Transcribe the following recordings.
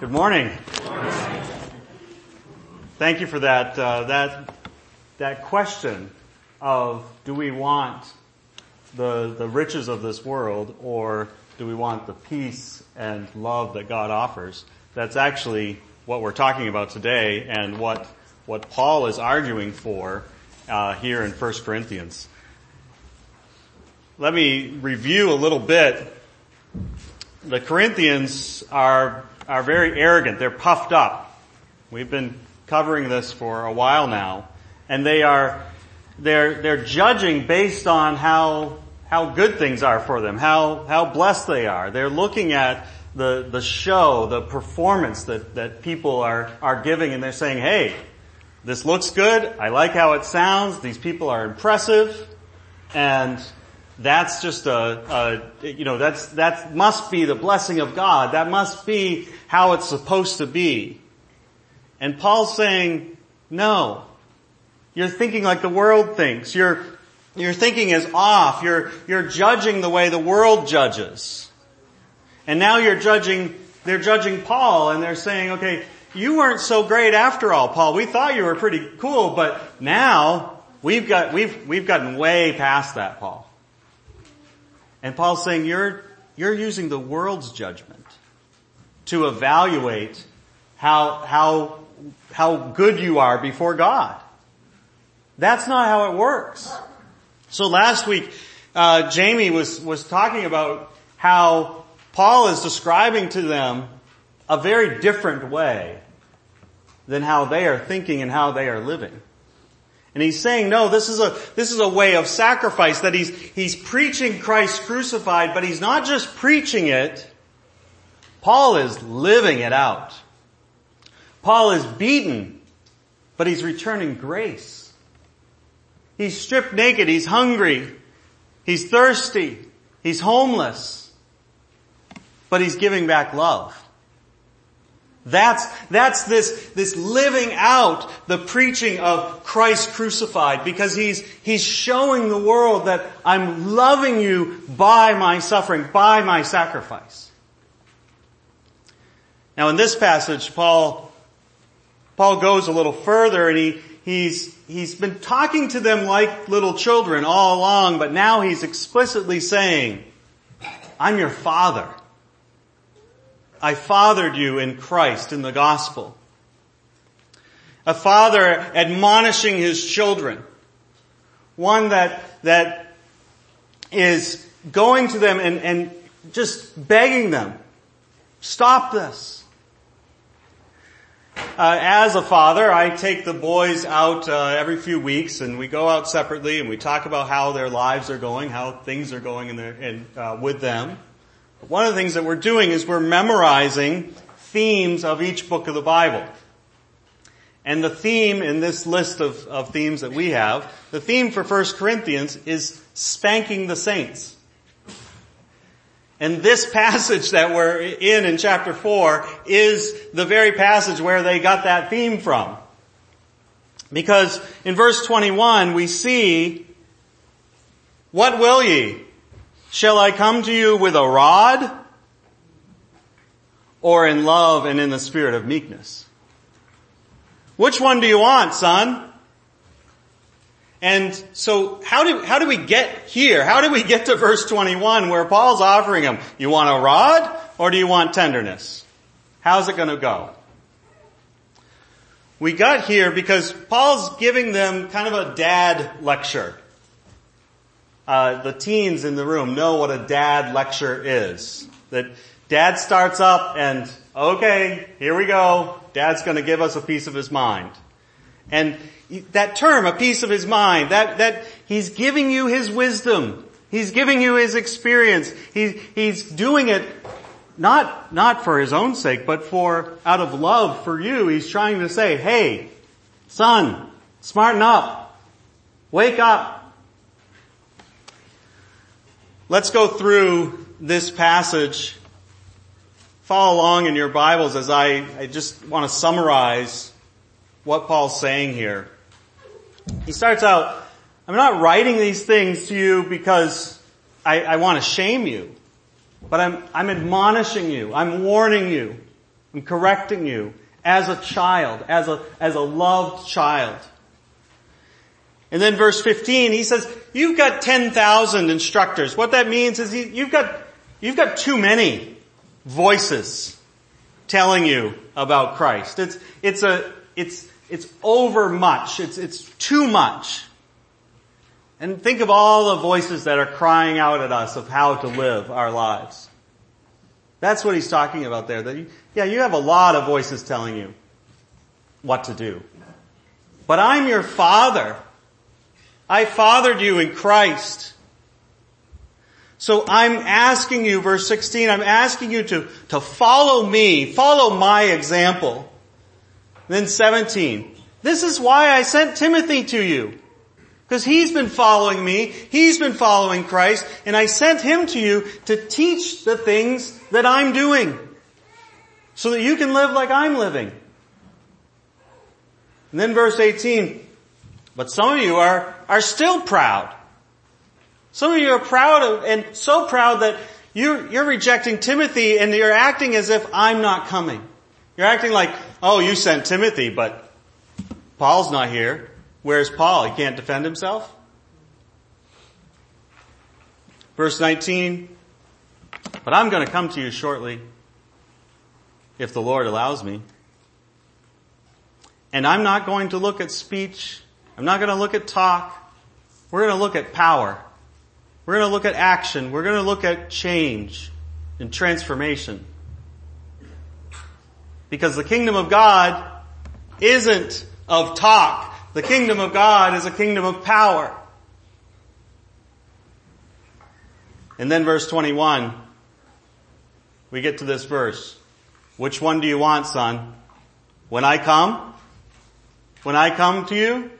Good morning. Thank you for that, uh, that, that question of do we want the, the riches of this world or do we want the peace and love that God offers? That's actually what we're talking about today and what, what Paul is arguing for uh, here in 1 Corinthians. Let me review a little bit. The Corinthians are are very arrogant. They're puffed up. We've been covering this for a while now. And they are, they're, they're judging based on how, how good things are for them, how, how blessed they are. They're looking at the, the show, the performance that, that people are, are giving and they're saying, hey, this looks good. I like how it sounds. These people are impressive. And that's just a, a, you know, that's, that must be the blessing of God. That must be how it's supposed to be. And Paul's saying, no. You're thinking like the world thinks. Your, your thinking is off. You're, you're judging the way the world judges. And now you're judging, they're judging Paul and they're saying, okay, you weren't so great after all, Paul. We thought you were pretty cool, but now we've got, we've, we've gotten way past that, Paul. And Paul's saying you're, you're using the world's judgment to evaluate how, how, how good you are before God. That's not how it works. So last week, uh, Jamie was, was talking about how Paul is describing to them a very different way than how they are thinking and how they are living. And he's saying, no, this is a, this is a way of sacrifice that he's, he's preaching Christ crucified, but he's not just preaching it. Paul is living it out. Paul is beaten, but he's returning grace. He's stripped naked. He's hungry. He's thirsty. He's homeless. But he's giving back love. That's, that's this, this living out the preaching of Christ crucified because he's, he's showing the world that I'm loving you by my suffering, by my sacrifice. Now in this passage, Paul, Paul goes a little further and he, he's, he's been talking to them like little children all along, but now he's explicitly saying, I'm your father. I fathered you in Christ, in the gospel. A father admonishing his children. One that, that is going to them and, and just begging them, stop this. Uh, as a father, I take the boys out uh, every few weeks, and we go out separately, and we talk about how their lives are going, how things are going in their, in, uh, with them. One of the things that we're doing is we're memorizing themes of each book of the Bible. And the theme in this list of, of themes that we have, the theme for 1 Corinthians is spanking the saints. And this passage that we're in in chapter 4 is the very passage where they got that theme from. Because in verse 21 we see, what will ye? Shall I come to you with a rod or in love and in the spirit of meekness? Which one do you want, son? And so how do, how do we get here? How do we get to verse 21 where Paul's offering him, you want a rod or do you want tenderness? How's it gonna go? We got here because Paul's giving them kind of a dad lecture. Uh, the teens in the room know what a dad lecture is. That dad starts up and, okay, here we go. Dad's gonna give us a piece of his mind. And that term, a piece of his mind, that, that he's giving you his wisdom. He's giving you his experience. He, he's doing it not, not for his own sake, but for, out of love for you. He's trying to say, hey, son, smarten up. Wake up. Let's go through this passage. Follow along in your Bibles as I, I just want to summarize what Paul's saying here. He starts out, I'm not writing these things to you because I, I want to shame you, but I'm, I'm admonishing you. I'm warning you. I'm correcting you as a child, as a, as a loved child. And then verse 15, he says, you've got 10,000 instructors. What that means is you've got, you've got too many voices telling you about Christ. It's, it's a, it's, it's over much. It's, it's too much. And think of all the voices that are crying out at us of how to live our lives. That's what he's talking about there. That you, yeah, you have a lot of voices telling you what to do. But I'm your father. I fathered you in Christ. So I'm asking you, verse 16, I'm asking you to, to follow me, follow my example. Then 17, this is why I sent Timothy to you. Because he's been following me, he's been following Christ, and I sent him to you to teach the things that I'm doing. So that you can live like I'm living. And then verse 18, but some of you are, are still proud. Some of you are proud of, and so proud that you're, you're rejecting Timothy and you're acting as if I'm not coming. You're acting like, oh, you sent Timothy, but Paul's not here. Where's Paul? He can't defend himself? Verse 19, but I'm going to come to you shortly if the Lord allows me. And I'm not going to look at speech. I'm not going to look at talk. We're going to look at power. We're going to look at action. We're going to look at change and transformation. Because the kingdom of God isn't of talk. The kingdom of God is a kingdom of power. And then verse 21, we get to this verse. Which one do you want, son? When I come? When I come to you?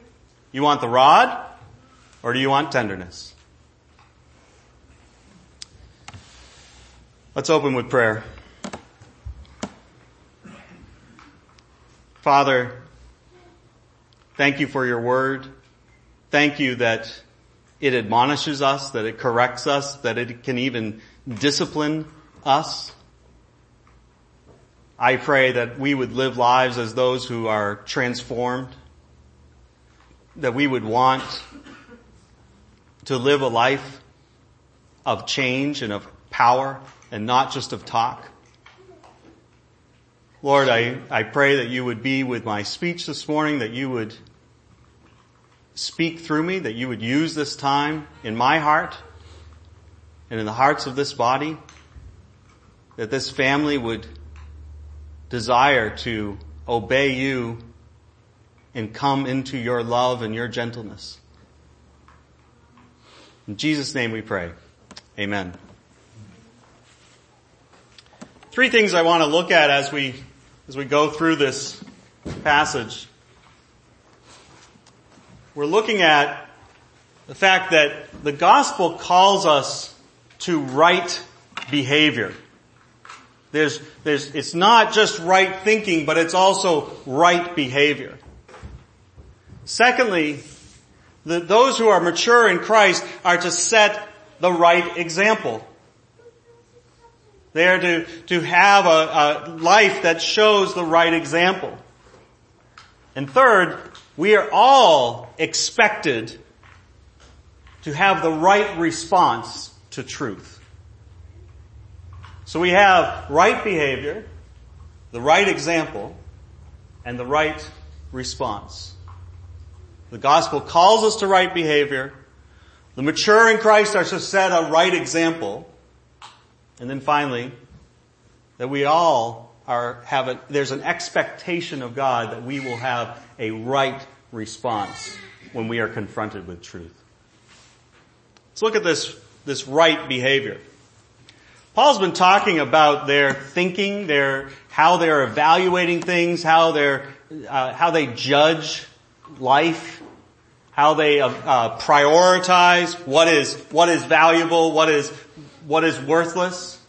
You want the rod? Or do you want tenderness? Let's open with prayer. Father, thank you for your word. Thank you that it admonishes us, that it corrects us, that it can even discipline us. I pray that we would live lives as those who are transformed, that we would want to live a life of change and of power and not just of talk. Lord, I, I pray that you would be with my speech this morning, that you would speak through me, that you would use this time in my heart and in the hearts of this body, that this family would desire to obey you and come into your love and your gentleness. In Jesus' name we pray. Amen. Three things I want to look at as we, as we go through this passage. We're looking at the fact that the gospel calls us to right behavior. There's, there's, it's not just right thinking, but it's also right behavior. Secondly, the, those who are mature in Christ are to set the right example. They are to, to have a, a life that shows the right example. And third, we are all expected to have the right response to truth. So we have right behavior, the right example, and the right response. The gospel calls us to right behavior. The mature in Christ are to set a right example. And then finally, that we all are, have a, there's an expectation of God that we will have a right response when we are confronted with truth. Let's look at this, this right behavior. Paul's been talking about their thinking, their, how they're evaluating things, how they're, uh, how they judge life, how they uh, uh, prioritize what is, what is valuable, what is what is worthless.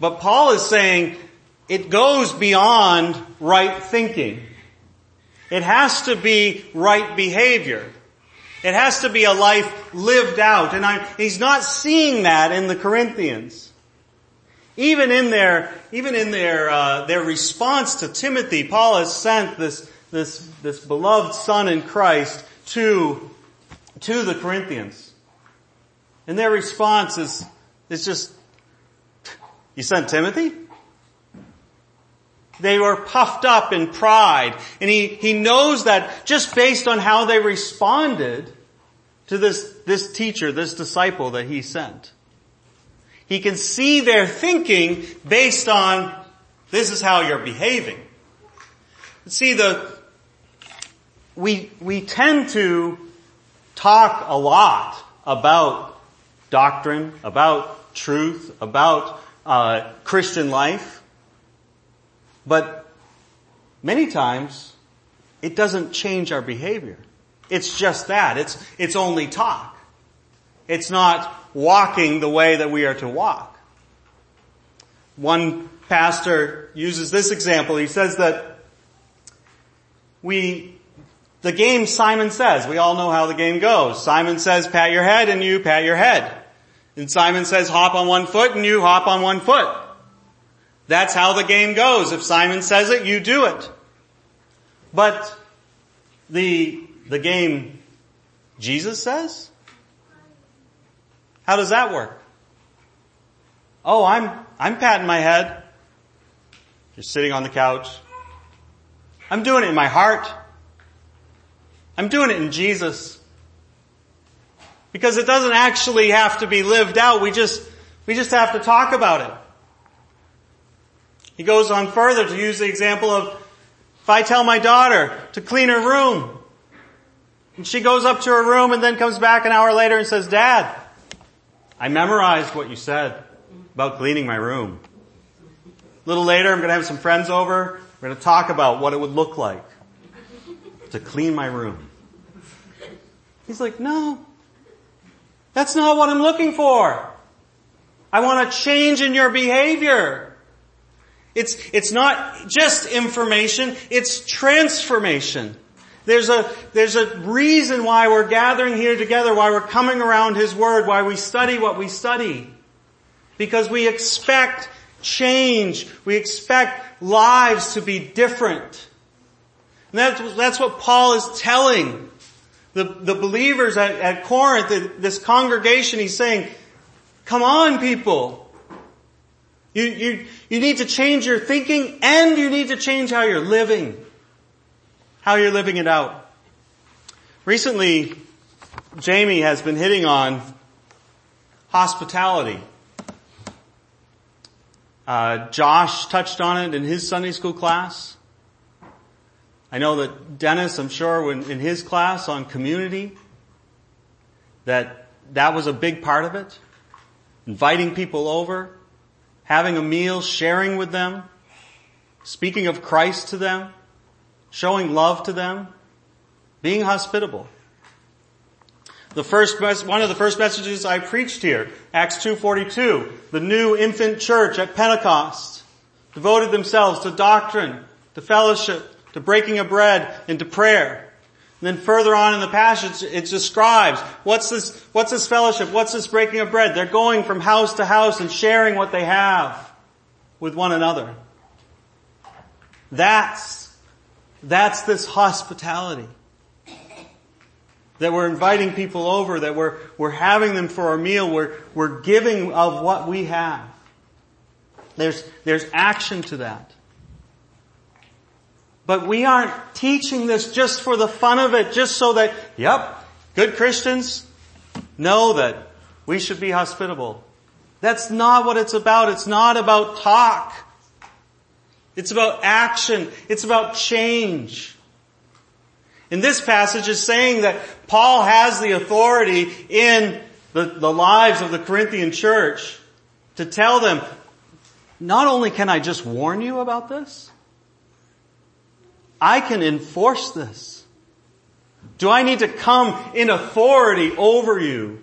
But Paul is saying it goes beyond right thinking. It has to be right behavior. It has to be a life lived out. And I, he's not seeing that in the Corinthians. Even in their, even in their, uh, their response to Timothy, Paul has sent this, this, this beloved son in Christ to, to the Corinthians. And their response is, is just, you sent Timothy? They were puffed up in pride. And he, he knows that just based on how they responded to this, this teacher, this disciple that he sent. He can see their thinking based on this is how you're behaving. See the, we, we tend to talk a lot about doctrine, about truth, about uh, Christian life, but many times it doesn't change our behavior. It's just that. It's, it's only talk. It's not walking the way that we are to walk. One pastor uses this example. He says that we, the game Simon says, we all know how the game goes. Simon says pat your head and you pat your head. And Simon says hop on one foot and you hop on one foot. That's how the game goes. If Simon says it, you do it. But the, the game Jesus says, how does that work? Oh, I'm, I'm patting my head. Just sitting on the couch. I'm doing it in my heart. I'm doing it in Jesus. Because it doesn't actually have to be lived out. We just, we just have to talk about it. He goes on further to use the example of if I tell my daughter to clean her room, and she goes up to her room and then comes back an hour later and says, Dad, I memorized what you said about cleaning my room. A little later, I'm going to have some friends over. We're going to talk about what it would look like to clean my room. He's like, no, that's not what I'm looking for. I want a change in your behavior. It's, it's not just information, it's transformation. There's a, there's a reason why we're gathering here together, why we're coming around His Word, why we study what we study. Because we expect change. We expect lives to be different. And that's, that's what Paul is telling the, the believers at, at Corinth, this congregation. He's saying, come on people. You, you, you need to change your thinking and you need to change how you're living how you're living it out. Recently, Jamie has been hitting on hospitality. Uh, Josh touched on it in his Sunday school class. I know that Dennis, I'm sure, in his class on community, that that was a big part of it. Inviting people over, having a meal, sharing with them, speaking of Christ to them showing love to them, being hospitable. The first, one of the first messages I preached here, Acts 2.42, the new infant church at Pentecost devoted themselves to doctrine, to fellowship, to breaking of bread, and to prayer. And then further on in the passage, it describes what's this, what's this fellowship? What's this breaking of bread? They're going from house to house and sharing what they have with one another. That's that's this hospitality. That we're inviting people over, that we're, we're having them for our meal, we're, we're giving of what we have. There's, there's action to that. But we aren't teaching this just for the fun of it, just so that, yep, good Christians know that we should be hospitable. That's not what it's about. It's not about talk. It's about action. It's about change. And this passage is saying that Paul has the authority in the, the lives of the Corinthian church to tell them, not only can I just warn you about this, I can enforce this. Do I need to come in authority over you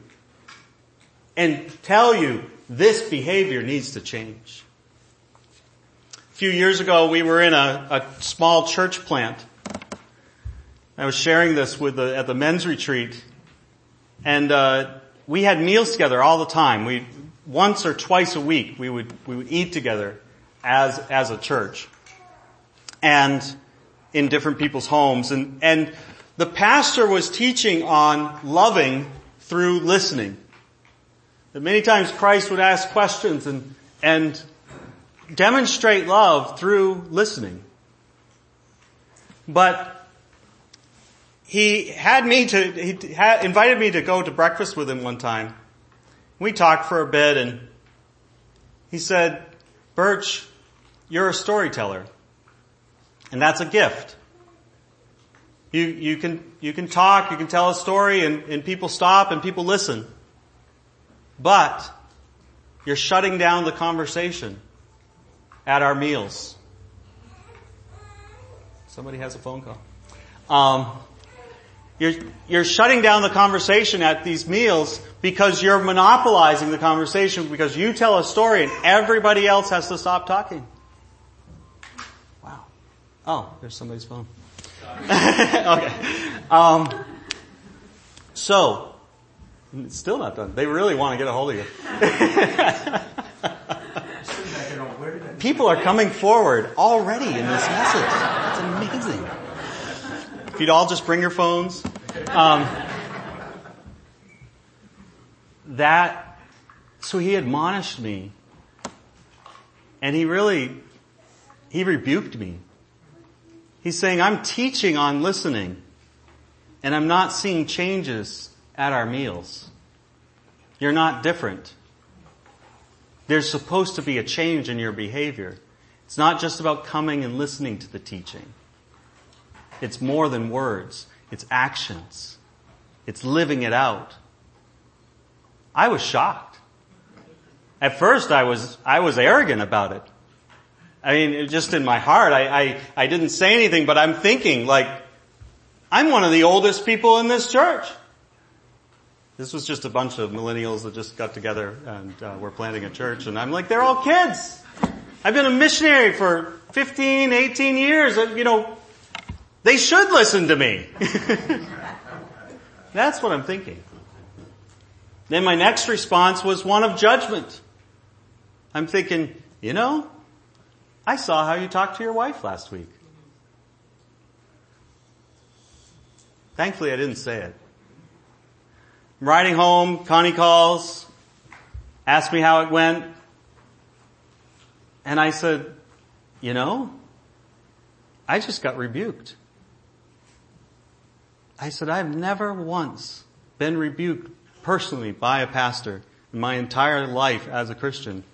and tell you this behavior needs to change? A few years ago, we were in a, a small church plant. I was sharing this with the, at the men's retreat, and uh, we had meals together all the time. We once or twice a week we would, we would eat together as, as a church. And in different people's homes. And, and the pastor was teaching on loving through listening. That many times Christ would ask questions and, and demonstrate love through listening. But he had me to, he had invited me to go to breakfast with him one time. We talked for a bit and he said, Birch, you're a storyteller. And that's a gift. You, you can, you can talk, you can tell a story and, and people stop and people listen. But you're shutting down the conversation at our meals. Somebody has a phone call. Um, you're, you're shutting down the conversation at these meals because you're monopolizing the conversation because you tell a story and everybody else has to stop talking. Oh, there's somebody's phone. okay. Um, so, still not done. They really want to get a hold of you. People are coming forward already in this message. That's amazing. If you'd all just bring your phones. Um, that, so he admonished me. And he really, he rebuked me. He's saying, I'm teaching on listening. And I'm not seeing changes at our meals. You're not different. There's supposed to be a change in your behavior. It's not just about coming and listening to the teaching. It's more than words. It's actions. It's living it out. I was shocked. At first I was, I was arrogant about it. I mean, just in my heart, I, I, I didn't say anything, but I'm thinking like, I'm one of the oldest people in this church. This was just a bunch of millennials that just got together and uh, were planting a church and I'm like, they're all kids. I've been a missionary for 15, 18 years. You know, they should listen to me. That's what I'm thinking. Then my next response was one of judgment. I'm thinking, you know, I saw how you talked to your wife last week. Thankfully I didn't say it. I'm riding home, Connie calls, asked me how it went, and I said, you know, I just got rebuked. I said, I've never once been rebuked personally by a pastor in my entire life as a Christian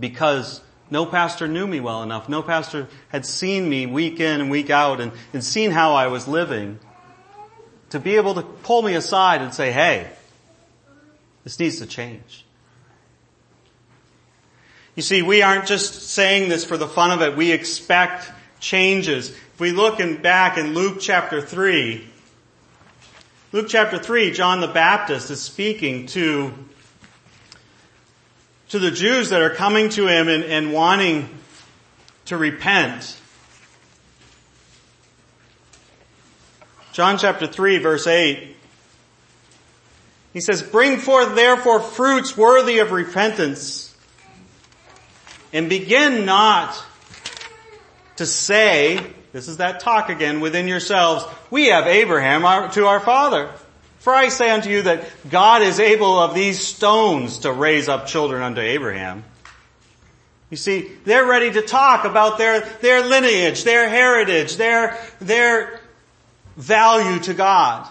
because no pastor knew me well enough. No pastor had seen me week in and week out and, and seen how I was living to be able to pull me aside and say, hey, this needs to change. You see, we aren't just saying this for the fun of it. We expect changes. If we look in back in Luke chapter 3, Luke chapter 3, John the Baptist is speaking to, to the Jews that are coming to him and, and wanting to repent. John chapter 3 verse 8. He says, bring forth therefore fruits worthy of repentance and begin not to say, this is that talk again within yourselves, we have Abraham to our father. For I say unto you that God is able of these stones to raise up children unto Abraham. You see, they're ready to talk about their, their lineage, their heritage, their, their value to God.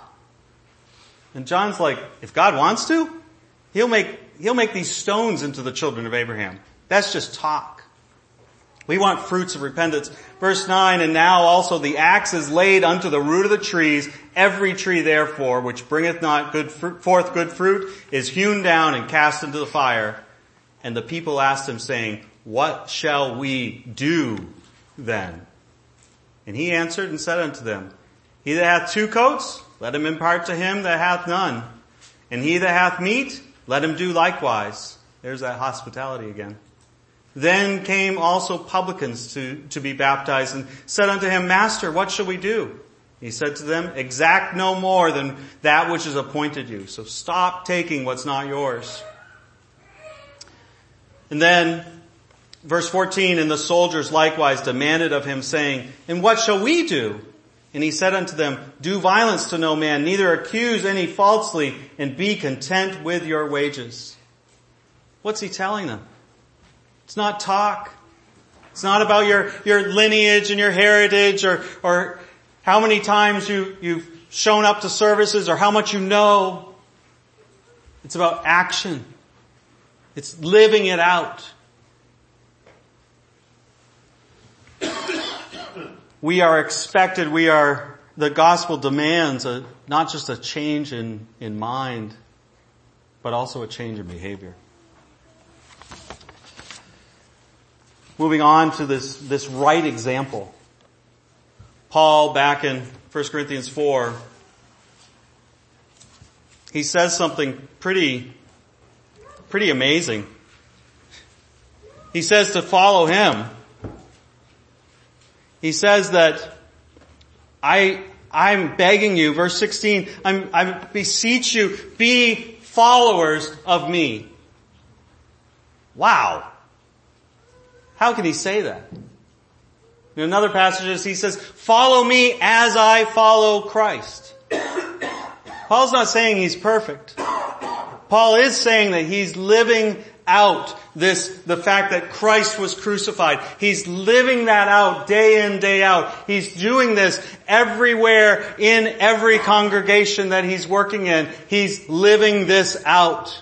And John's like, if God wants to, he'll make, he'll make these stones into the children of Abraham. That's just talk. We want fruits of repentance. Verse 9, and now also the axe is laid unto the root of the trees. Every tree therefore, which bringeth not good fruit, forth good fruit, is hewn down and cast into the fire. And the people asked him saying, what shall we do then? And he answered and said unto them, he that hath two coats, let him impart to him that hath none. And he that hath meat, let him do likewise. There's that hospitality again. Then came also publicans to, to be baptized and said unto him, Master, what shall we do? He said to them, exact no more than that which is appointed you. So stop taking what's not yours. And then verse 14, and the soldiers likewise demanded of him saying, and what shall we do? And he said unto them, do violence to no man, neither accuse any falsely, and be content with your wages. What's he telling them? It's not talk. It's not about your, your lineage and your heritage or, or how many times you, you've shown up to services or how much you know. It's about action. It's living it out. We are expected, we are, the gospel demands a, not just a change in, in mind, but also a change in behavior. Moving on to this, this right example. Paul back in 1 Corinthians 4, he says something pretty, pretty amazing. He says to follow him. He says that I, I'm begging you, verse 16, I'm, I beseech you, be followers of me. Wow. How can he say that? In another passage he says, follow me as I follow Christ. Paul's not saying he's perfect. Paul is saying that he's living out this, the fact that Christ was crucified. He's living that out day in, day out. He's doing this everywhere in every congregation that he's working in. He's living this out.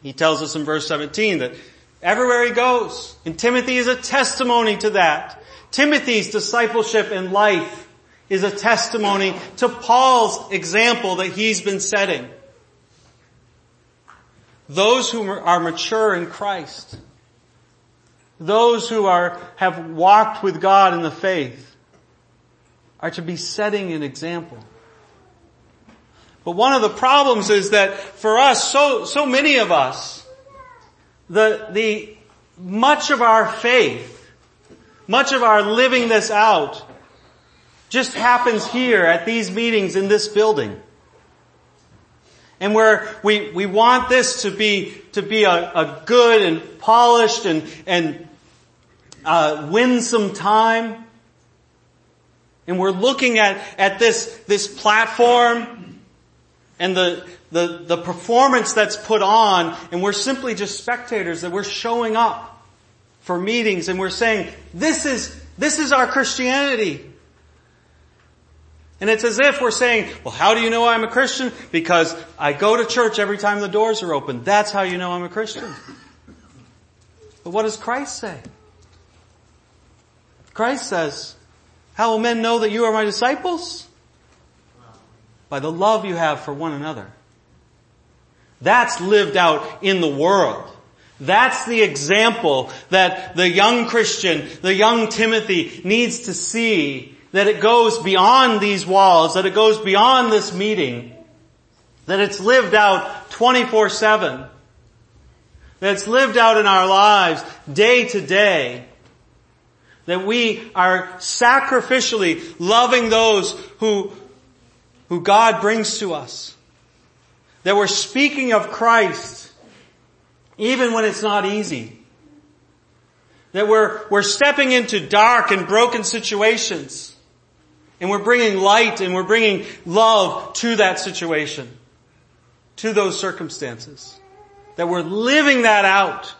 He tells us in verse 17 that Everywhere he goes. And Timothy is a testimony to that. Timothy's discipleship in life is a testimony to Paul's example that he's been setting. Those who are mature in Christ, those who are, have walked with God in the faith, are to be setting an example. But one of the problems is that for us, so, so many of us, the, the, much of our faith, much of our living this out just happens here at these meetings in this building. And where we, we want this to be, to be a, a good and polished and, and, uh, win some time. And we're looking at, at this, this platform and the, the, the performance that's put on and we're simply just spectators that we're showing up for meetings and we're saying, this is, this is our Christianity. And it's as if we're saying, well, how do you know I'm a Christian? Because I go to church every time the doors are open. That's how you know I'm a Christian. But what does Christ say? Christ says, how will men know that you are my disciples? By the love you have for one another. That's lived out in the world. That's the example that the young Christian, the young Timothy needs to see that it goes beyond these walls, that it goes beyond this meeting, that it's lived out 24-7, that it's lived out in our lives day to day, that we are sacrificially loving those who, who God brings to us. That we're speaking of Christ even when it's not easy. That we're, we're stepping into dark and broken situations and we're bringing light and we're bringing love to that situation, to those circumstances. That we're living that out.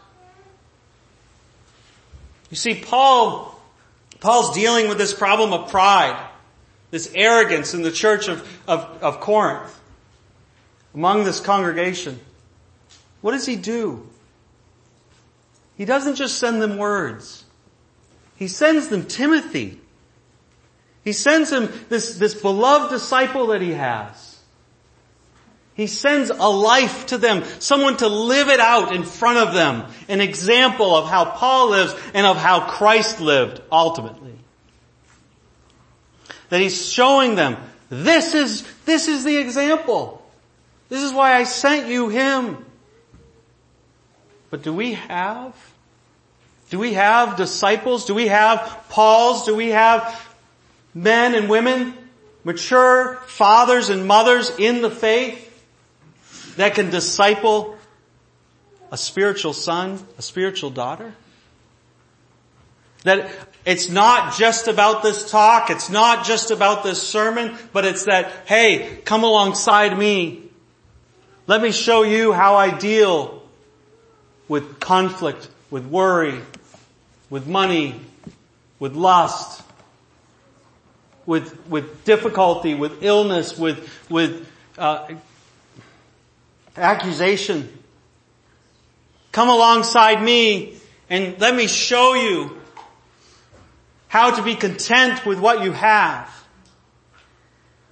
You see, Paul, Paul's dealing with this problem of pride, this arrogance in the church of, of, of Corinth among this congregation. What does he do? He doesn't just send them words. He sends them Timothy. He sends him this, this beloved disciple that he has. He sends a life to them, someone to live it out in front of them, an example of how Paul lives and of how Christ lived ultimately. That he's showing them, this is, this is the example. This is why I sent you him. But do we have? Do we have disciples? Do we have Pauls? Do we have men and women, mature fathers and mothers in the faith that can disciple a spiritual son, a spiritual daughter? That it's not just about this talk, it's not just about this sermon, but it's that, hey, come alongside me. Let me show you how I deal with conflict, with worry, with money, with lust, with, with difficulty, with illness, with, with uh, accusation. Come alongside me and let me show you how to be content with what you have.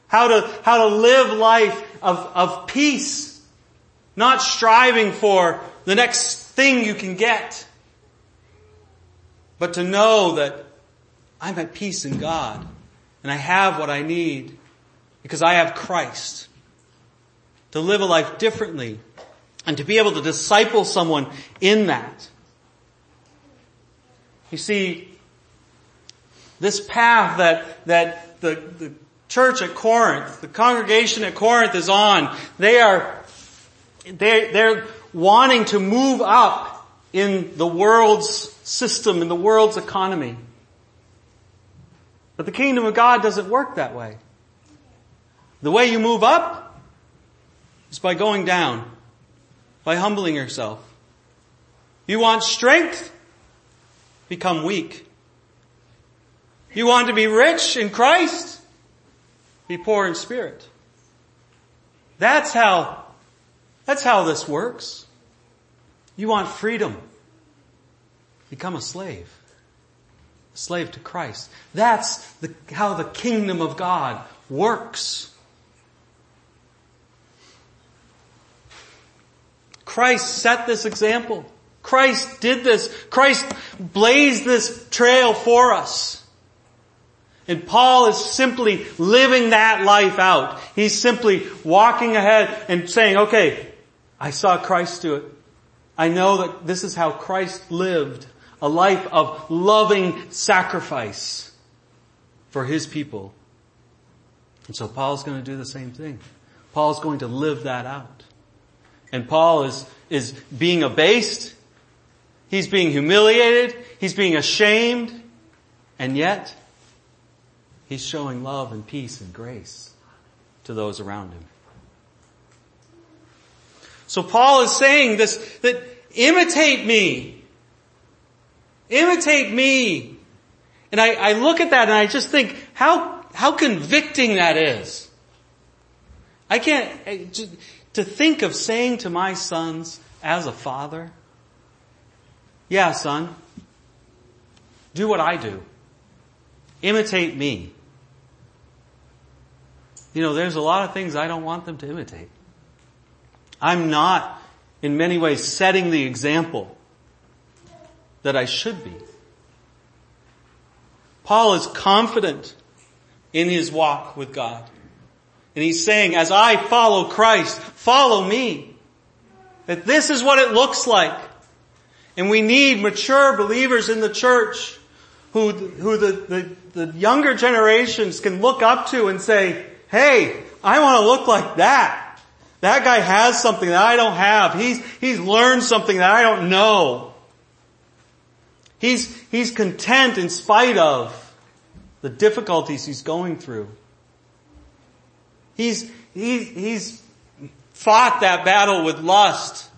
How to, how to live life of, of peace, not striving for the next thing you can get, but to know that I'm at peace in God and I have what I need because I have Christ. To live a life differently and to be able to disciple someone in that. You see, this path that, that the, the church at Corinth, the congregation at Corinth is on, they are, they, they're wanting to move up in the world's system, in the world's economy. But the kingdom of God doesn't work that way. The way you move up is by going down, by humbling yourself. You want strength? Become weak. You want to be rich in Christ? Be poor in spirit. That's how, that's how this works. You want freedom? Become a slave A slave to Christ. That's the, how the kingdom of God works. Christ set this example. Christ did this. Christ blazed this trail for us. And Paul is simply living that life out. He's simply walking ahead and saying, okay, I saw Christ do it. I know that this is how Christ lived a life of loving sacrifice for his people. And so Paul's going to do the same thing. Paul's going to live that out. And Paul is, is being abased. He's being humiliated. He's being ashamed. And yet, he's showing love and peace and grace to those around him. So Paul is saying this, that imitate me Imitate me. And I, I look at that and I just think how, how convicting that is. I can't, to think of saying to my sons as a father, yeah son, do what I do. Imitate me. You know, there's a lot of things I don't want them to imitate. I'm not, in many ways, setting the example that I should be. Paul is confident in his walk with God. And he's saying, as I follow Christ, follow me. That this is what it looks like. And we need mature believers in the church who, who the, the, the younger generations can look up to and say, hey, I want to look like that. That guy has something that I don't have. He's, he's learned something that I don't know. He's, he's content in spite of the difficulties he's going through. He's, he, he's fought that battle with lust.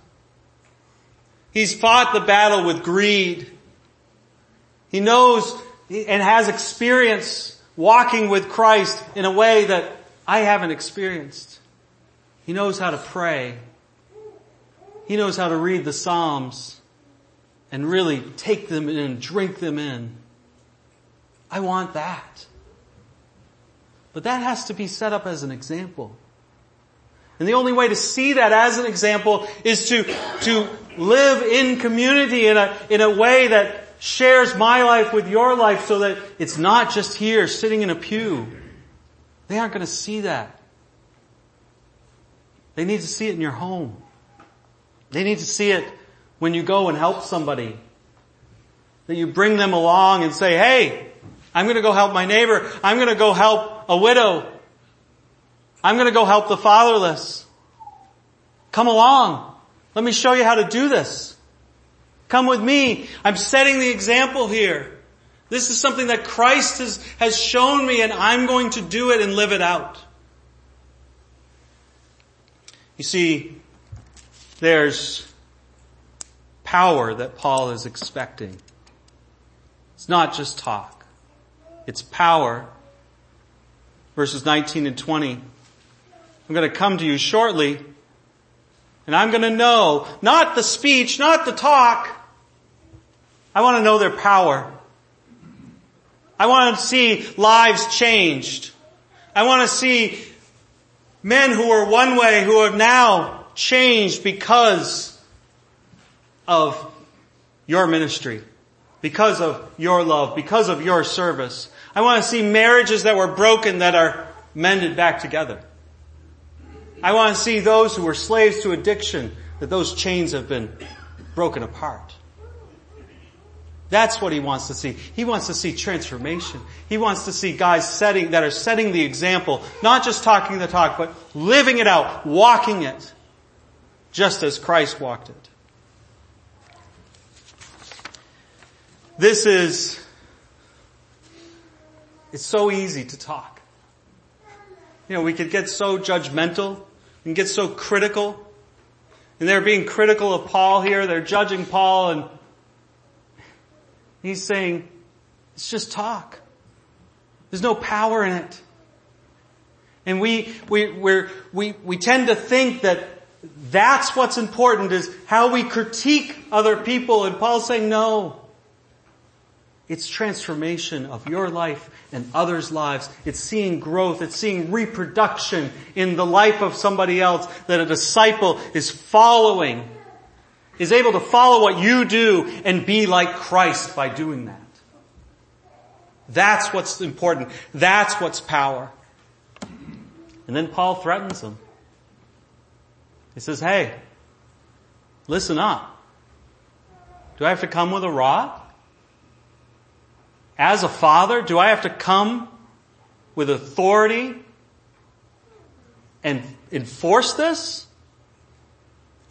He's fought the battle with greed. He knows and has experience walking with Christ in a way that I haven't experienced. He knows how to pray. He knows how to read the Psalms and really take them in and drink them in. I want that. But that has to be set up as an example. And the only way to see that as an example is to, to live in community in a, in a way that shares my life with your life so that it's not just here sitting in a pew. They aren't going to see that. They need to see it in your home. They need to see it when you go and help somebody. That you bring them along and say, hey, I'm to go help my neighbor. I'm to go help a widow. I'm to go help the fatherless. Come along. Let me show you how to do this. Come with me. I'm setting the example here. This is something that Christ has, has shown me and I'm going to do it and live it out. You see, there's power that Paul is expecting. It's not just talk. It's power. Verses 19 and 20. I'm going to come to you shortly and I'm going to know, not the speech, not the talk. I want to know their power. I want to see lives changed. I want to see men who were one way who have now changed because of your ministry, because of your love, because of your service. I want to see marriages that were broken that are mended back together. I want to see those who were slaves to addiction, that those chains have been broken apart. That's what he wants to see. He wants to see transformation. He wants to see guys setting, that are setting the example, not just talking the talk, but living it out, walking it, just as Christ walked it. This is, it's so easy to talk. You know, we could get so judgmental and get so critical. And they're being critical of Paul here. They're judging Paul and he's saying, it's just talk. There's no power in it. And we, we, we we, we tend to think that that's what's important is how we critique other people. And Paul's saying, no. It's transformation of your life and others' lives. It's seeing growth. It's seeing reproduction in the life of somebody else that a disciple is following, is able to follow what you do and be like Christ by doing that. That's what's important. That's what's power. And then Paul threatens them. He says, hey, listen up. Do I have to come with a rod? as a father, do I have to come with authority and enforce this?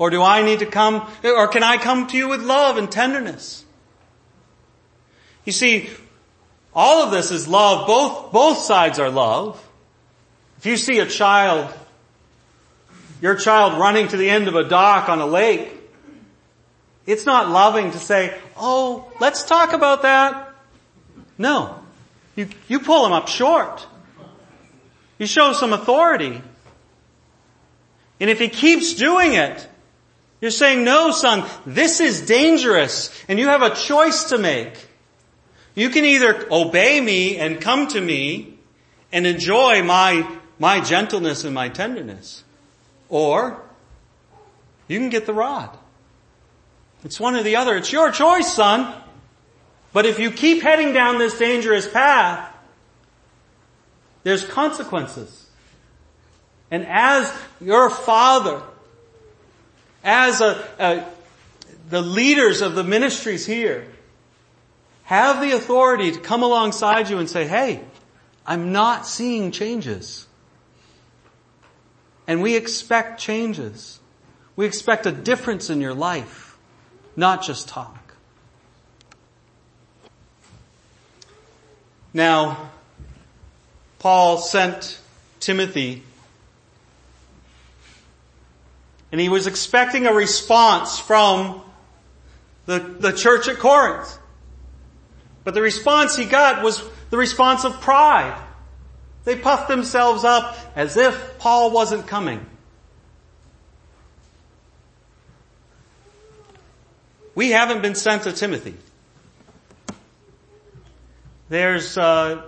Or do I need to come, or can I come to you with love and tenderness? You see, all of this is love. Both, both sides are love. If you see a child, your child running to the end of a dock on a lake, it's not loving to say, oh, let's talk about that. No. You, you pull him up short. You show some authority. And if he keeps doing it, you're saying, no son, this is dangerous and you have a choice to make. You can either obey me and come to me and enjoy my, my gentleness and my tenderness, or you can get the rod. It's one or the other. It's your choice, son. But if you keep heading down this dangerous path, there's consequences. And as your father, as a, a, the leaders of the ministries here, have the authority to come alongside you and say, hey, I'm not seeing changes. And we expect changes. We expect a difference in your life, not just talk. Now, Paul sent Timothy and he was expecting a response from the, the church at Corinth. But the response he got was the response of pride. They puffed themselves up as if Paul wasn't coming. We haven't been sent to Timothy. There's, uh,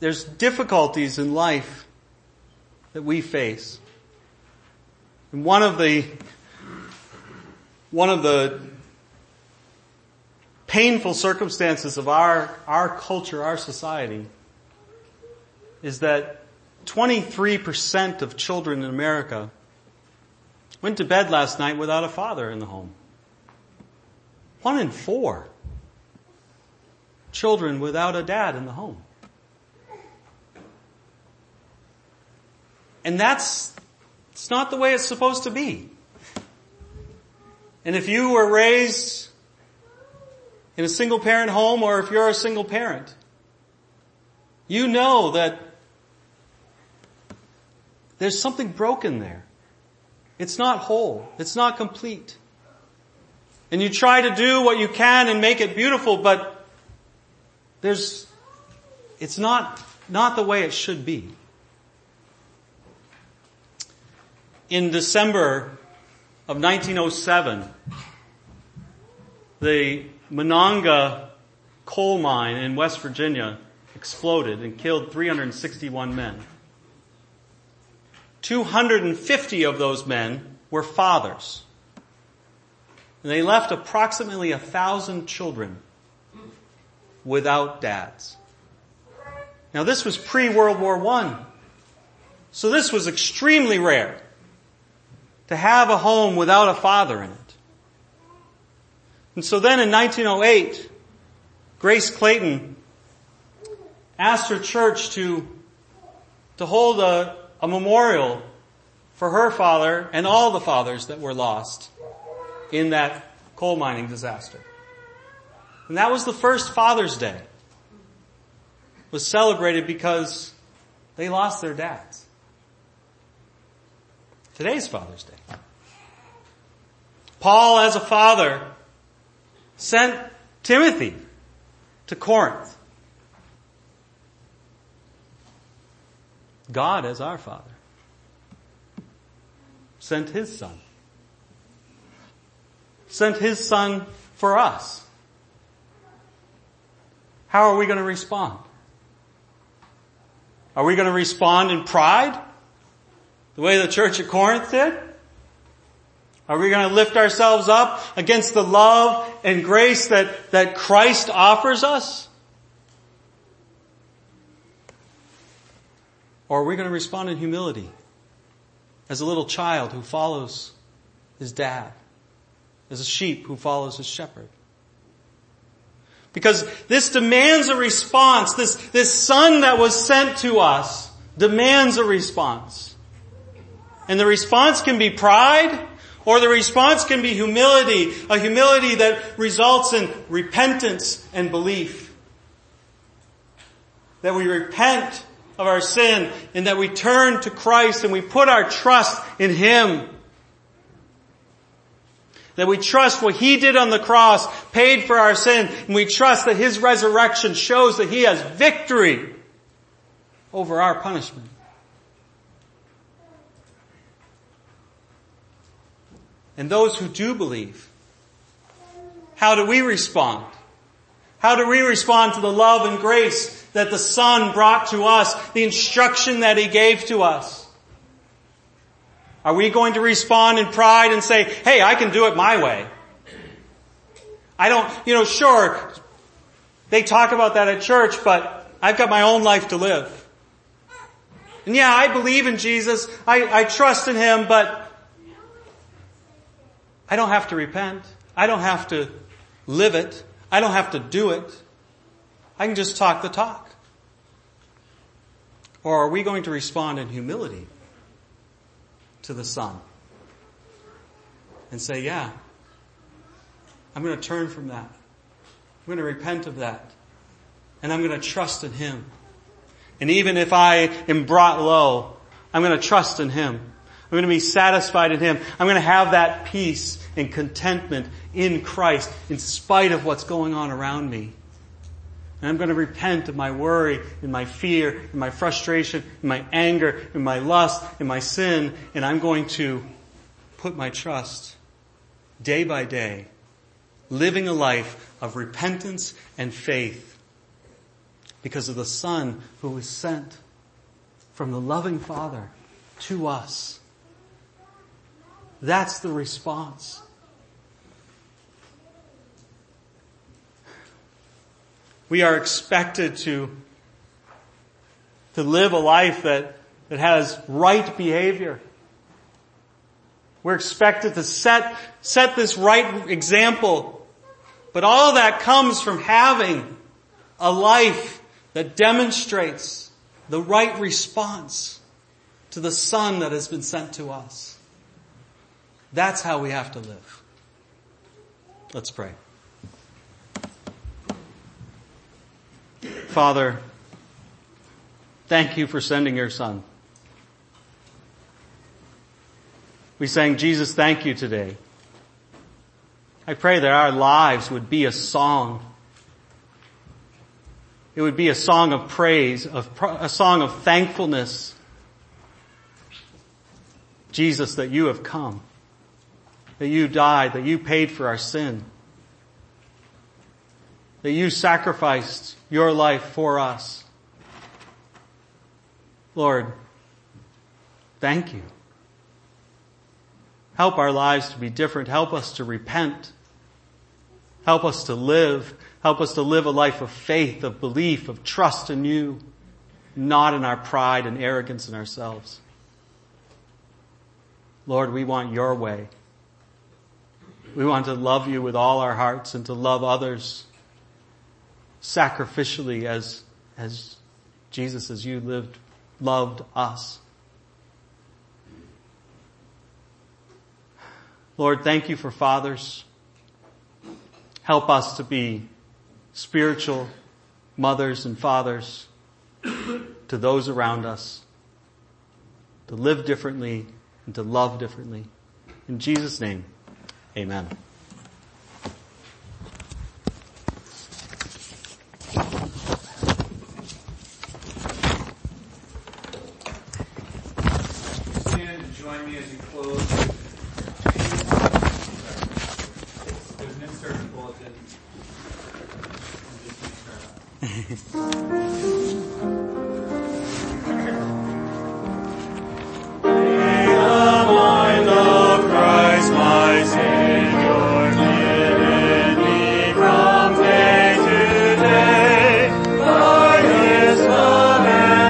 there's difficulties in life that we face. And one of the, one of the painful circumstances of our, our culture, our society, is that 23% of children in America went to bed last night without a father in the home. One in four children without a dad in the home. And that's, It's not the way it's supposed to be. And if you were raised in a single parent home or if you're a single parent, you know that there's something broken there. It's not whole. It's not complete. And you try to do what you can and make it beautiful, but there's, it's not, not the way it should be. In December of 1907, the Monongah coal mine in West Virginia exploded and killed 361 men. 250 of those men were fathers. And they left approximately a thousand children without dads. Now this was pre-World War I. So this was extremely rare to have a home without a father in it. And so then in 1908, Grace Clayton asked her church to, to hold a, a memorial for her father and all the fathers that were lost in that coal mining disaster. And that was the first Father's Day. Was celebrated because they lost their dads. Today's Father's Day. Paul as a father sent Timothy to Corinth. God as our Father sent His Son sent His Son for us. How are we going to respond? Are we going to respond in pride? The way the church at Corinth did? Are we going to lift ourselves up against the love and grace that, that Christ offers us? Or are we going to respond in humility as a little child who follows his dad? as a sheep who follows his shepherd. Because this demands a response. This, this son that was sent to us demands a response. And the response can be pride, or the response can be humility, a humility that results in repentance and belief. That we repent of our sin and that we turn to Christ and we put our trust in Him. That we trust what He did on the cross, paid for our sin, and we trust that His resurrection shows that He has victory over our punishment. And those who do believe, how do we respond? How do we respond to the love and grace that the Son brought to us, the instruction that He gave to us? Are we going to respond in pride and say, hey, I can do it my way? I don't, you know, sure, they talk about that at church, but I've got my own life to live. And yeah, I believe in Jesus. I, I trust in Him, but I don't have to repent. I don't have to live it. I don't have to do it. I can just talk the talk. Or are we going to respond in humility? to the Son and say, yeah, I'm going to turn from that. I'm going to repent of that. And I'm going to trust in Him. And even if I am brought low, I'm going to trust in Him. I'm going to be satisfied in Him. I'm going to have that peace and contentment in Christ in spite of what's going on around me. And I'm going to repent of my worry and my fear and my frustration and my anger and my lust and my sin. And I'm going to put my trust day by day, living a life of repentance and faith because of the Son who was sent from the loving Father to us. That's the response. We are expected to, to live a life that, that has right behavior. We're expected to set, set this right example. But all that comes from having a life that demonstrates the right response to the Son that has been sent to us. That's how we have to live. Let's pray. Father, thank you for sending your Son. We sang, Jesus, thank you today. I pray that our lives would be a song. It would be a song of praise, of, a song of thankfulness. Jesus, that you have come, that you died, that you paid for our sin, that you sacrificed your life for us. Lord, thank you. Help our lives to be different. Help us to repent. Help us to live. Help us to live a life of faith, of belief, of trust in you, not in our pride and arrogance in ourselves. Lord, we want your way. We want to love you with all our hearts and to love others sacrificially as, as Jesus, as you lived, loved us. Lord, thank you for fathers. Help us to be spiritual mothers and fathers to those around us, to live differently and to love differently. In Jesus' name, amen.